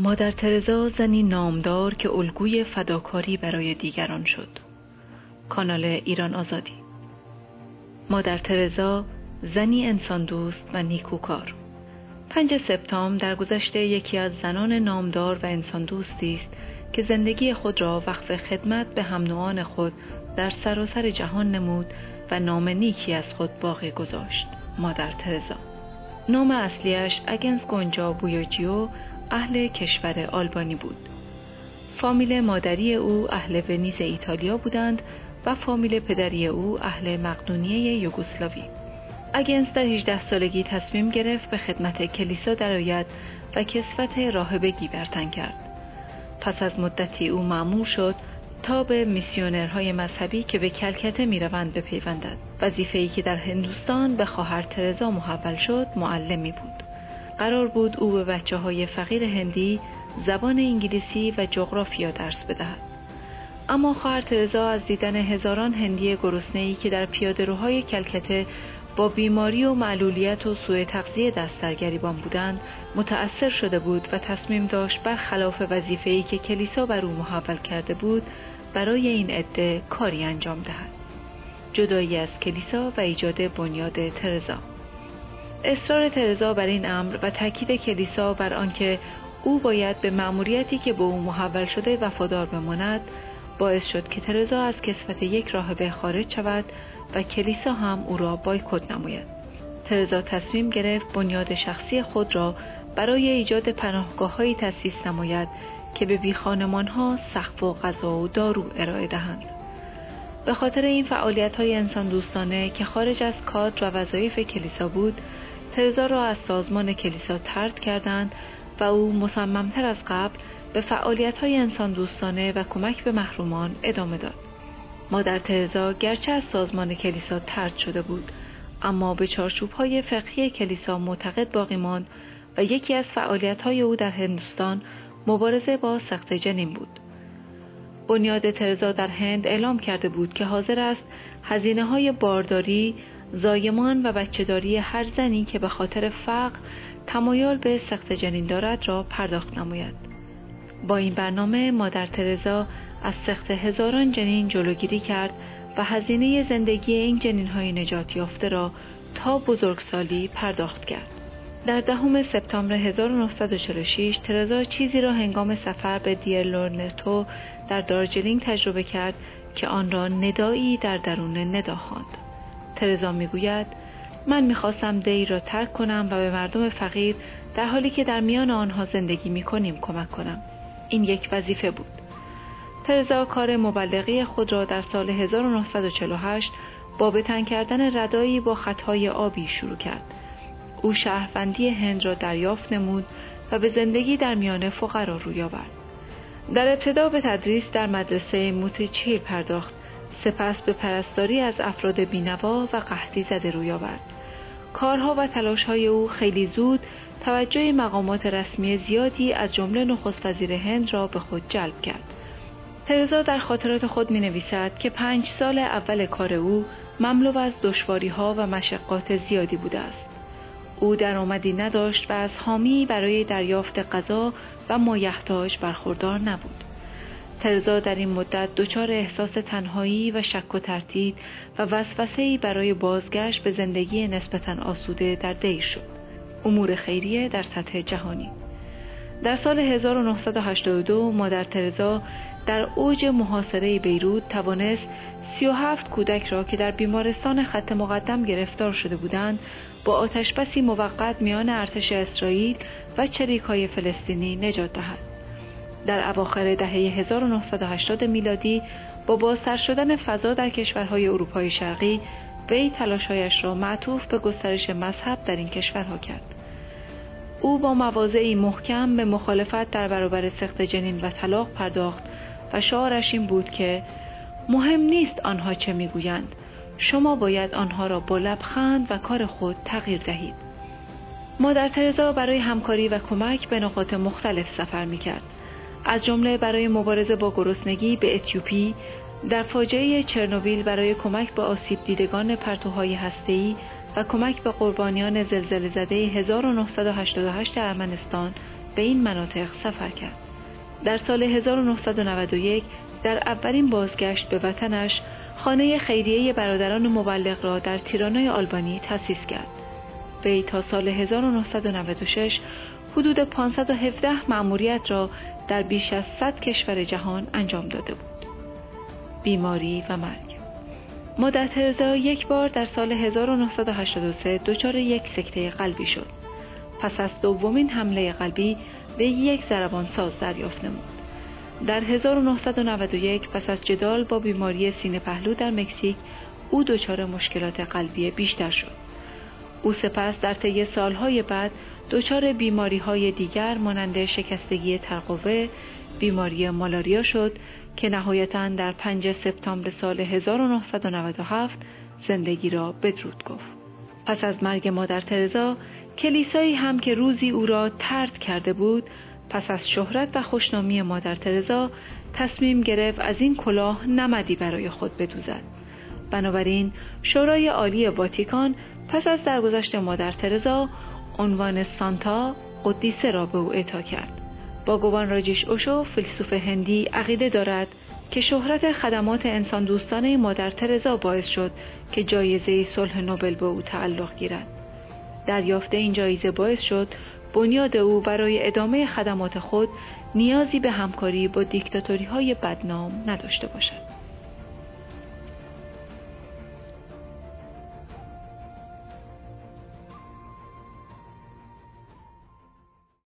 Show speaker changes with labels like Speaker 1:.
Speaker 1: مادر ترزا زنی نامدار که الگوی فداکاری برای دیگران شد. کانال ایران آزادی. مادر ترزا زنی انسان دوست و نیکوکار. پنج سپتامبر در گذشته یکی از زنان نامدار و انسان دوستی است که زندگی خود را وقف خدمت به هم خود در سراسر جهان نمود و نام نیکی از خود باقی گذاشت. مادر ترزا. نام اصلیش اگنس گنجا بویوجیو اهل کشور آلبانی بود. فامیل مادری او اهل ونیز ایتالیا بودند و فامیل پدری او اهل مقدونیه یوگسلاوی. اگنس در 18 سالگی تصمیم گرفت به خدمت کلیسا درآید و کسفت راهبگی برتن کرد. پس از مدتی او معمور شد تا به میسیونرهای مذهبی که به کلکته می‌روند بپیوندد. وظیفه‌ای که در هندوستان به خواهر ترزا محول شد معلمی بود. قرار بود او به بچه های فقیر هندی زبان انگلیسی و جغرافیا درس بدهد. اما خواهر ترزا از دیدن هزاران هندی گرسنه‌ای که در پیادهروهای کلکته با بیماری و معلولیت و سوء تغذیه دست در گریبان بودند متأثر شده بود و تصمیم داشت برخلاف وظیفه‌ای که کلیسا بر او محول کرده بود برای این عده کاری انجام دهد. جدایی از کلیسا و ایجاد بنیاد ترزا. اصرار ترزا بر این امر و تاکید کلیسا بر آنکه او باید به مأموریتی که به او محول شده وفادار بماند باعث شد که ترزا از کسفت یک راهبه خارج شود و کلیسا هم او را بایکوت نماید. ترزا تصمیم گرفت بنیاد شخصی خود را برای ایجاد پناهگاههایی تأسیس نماید که به بیخانمانها سقف و غذا و دارو ارائه دهند. به خاطر این فعالیت های انسان دوستانه که خارج از کادر و وظایف کلیسا بود ترزا را از سازمان کلیسا ترد کردند و او مصممتر از قبل به فعالیت های انسان دوستانه و کمک به محرومان ادامه داد. مادر ترزا گرچه از سازمان کلیسا ترد شده بود اما به چارچوب های فقهی کلیسا معتقد باقی ماند و یکی از فعالیت های او در هندوستان مبارزه با سخت جنین بود. بنیاد ترزا در هند اعلام کرده بود که حاضر است هزینه های بارداری، زایمان و بچهداری هر زنی که به خاطر فقر تمایل به سخت جنین دارد را پرداخت نماید. با این برنامه مادر ترزا از سخت هزاران جنین جلوگیری کرد و هزینه زندگی این جنین های نجات یافته را تا بزرگسالی پرداخت کرد. در دهم سپتامبر 1946 ترزا چیزی را هنگام سفر به دیرلورنتو در دارجلینگ تجربه کرد که آن را ندایی در درون ندا خواند. ترزا می‌گوید من می‌خواستم دی را ترک کنم و به مردم فقیر در حالی که در میان آنها زندگی می‌کنیم کمک کنم. این یک وظیفه بود. ترزا کار مبلغی خود را در سال 1948 با بتن کردن ردایی با خطهای آبی شروع کرد. او شهروندی هند را دریافت نمود و به زندگی در میان فقرا روی آورد. در ابتدا به تدریس در مدرسه موتیچیل پرداخت سپس به پرستاری از افراد بینوا و قحطی زده روی آورد. کارها و تلاشهای او خیلی زود توجه مقامات رسمی زیادی از جمله نخست وزیر هند را به خود جلب کرد. ترزا در خاطرات خود می نویسد که پنج سال اول کار او مملو از دشواری ها و مشقات زیادی بوده است. او درآمدی نداشت و از حامی برای دریافت غذا و مایحتاج برخوردار نبود. ترزا در این مدت دچار احساس تنهایی و شک و ترتیب و وسوسه‌ای برای بازگشت به زندگی نسبتا آسوده در دیر شد. امور خیریه در سطح جهانی در سال 1982 مادر ترزا در اوج محاصره بیروت توانست 37 کودک را که در بیمارستان خط مقدم گرفتار شده بودند با آتشبسی موقت میان ارتش اسرائیل و چریکای فلسطینی نجات دهد. در اواخر دهه 1980 میلادی با بازتر شدن فضا در کشورهای اروپای شرقی وی تلاشهایش را معطوف به گسترش مذهب در این کشورها کرد. او با مواضعی محکم به مخالفت در برابر سخت جنین و طلاق پرداخت و شعارش این بود که مهم نیست آنها چه می‌گویند. شما باید آنها را با لبخند و کار خود تغییر دهید. مادر ترزا برای همکاری و کمک به نقاط مختلف سفر می‌کرد. از جمله برای مبارزه با گرسنگی به اتیوپی در فاجعه چرنوبیل برای کمک به آسیب دیدگان پرتوهای هسته‌ای و کمک به قربانیان زلزله زده 1988 ارمنستان به این مناطق سفر کرد. در سال 1991 در اولین بازگشت به وطنش خانه خیریه برادران مبلغ را در تیرانای آلبانی تأسیس کرد. وی تا سال 1996 حدود 517 مأموریت را در بیش از 100 کشور جهان انجام داده بود. بیماری و مرگ مادر ترزا یک بار در سال 1983 دچار یک سکته قلبی شد. پس از دومین حمله قلبی به یک ضربان ساز دریافت نمود. در 1991 پس از جدال با بیماری سینه پهلو در مکزیک او دچار مشکلات قلبی بیشتر شد. او سپس در طی سالهای بعد دچار بیماری های دیگر مانند شکستگی ترقوه، بیماری مالاریا شد که نهایتا در 5 سپتامبر سال 1997 زندگی را بدرود گفت. پس از مرگ مادر ترزا کلیسایی هم که روزی او را ترد کرده بود پس از شهرت و خوشنامی مادر ترزا تصمیم گرفت از این کلاه نمدی برای خود بدوزد. بنابراین شورای عالی واتیکان پس از درگذشت مادر ترزا عنوان سانتا قدیسه را به او اعطا کرد. باگوان راجیش اوشو فیلسوف هندی عقیده دارد که شهرت خدمات انسان دوستانه مادر ترزا باعث شد که جایزه صلح نوبل به او تعلق گیرد. دریافت این جایزه باعث شد بنیاد او برای ادامه خدمات خود نیازی به همکاری با دیکتاتوری های بدنام نداشته باشد.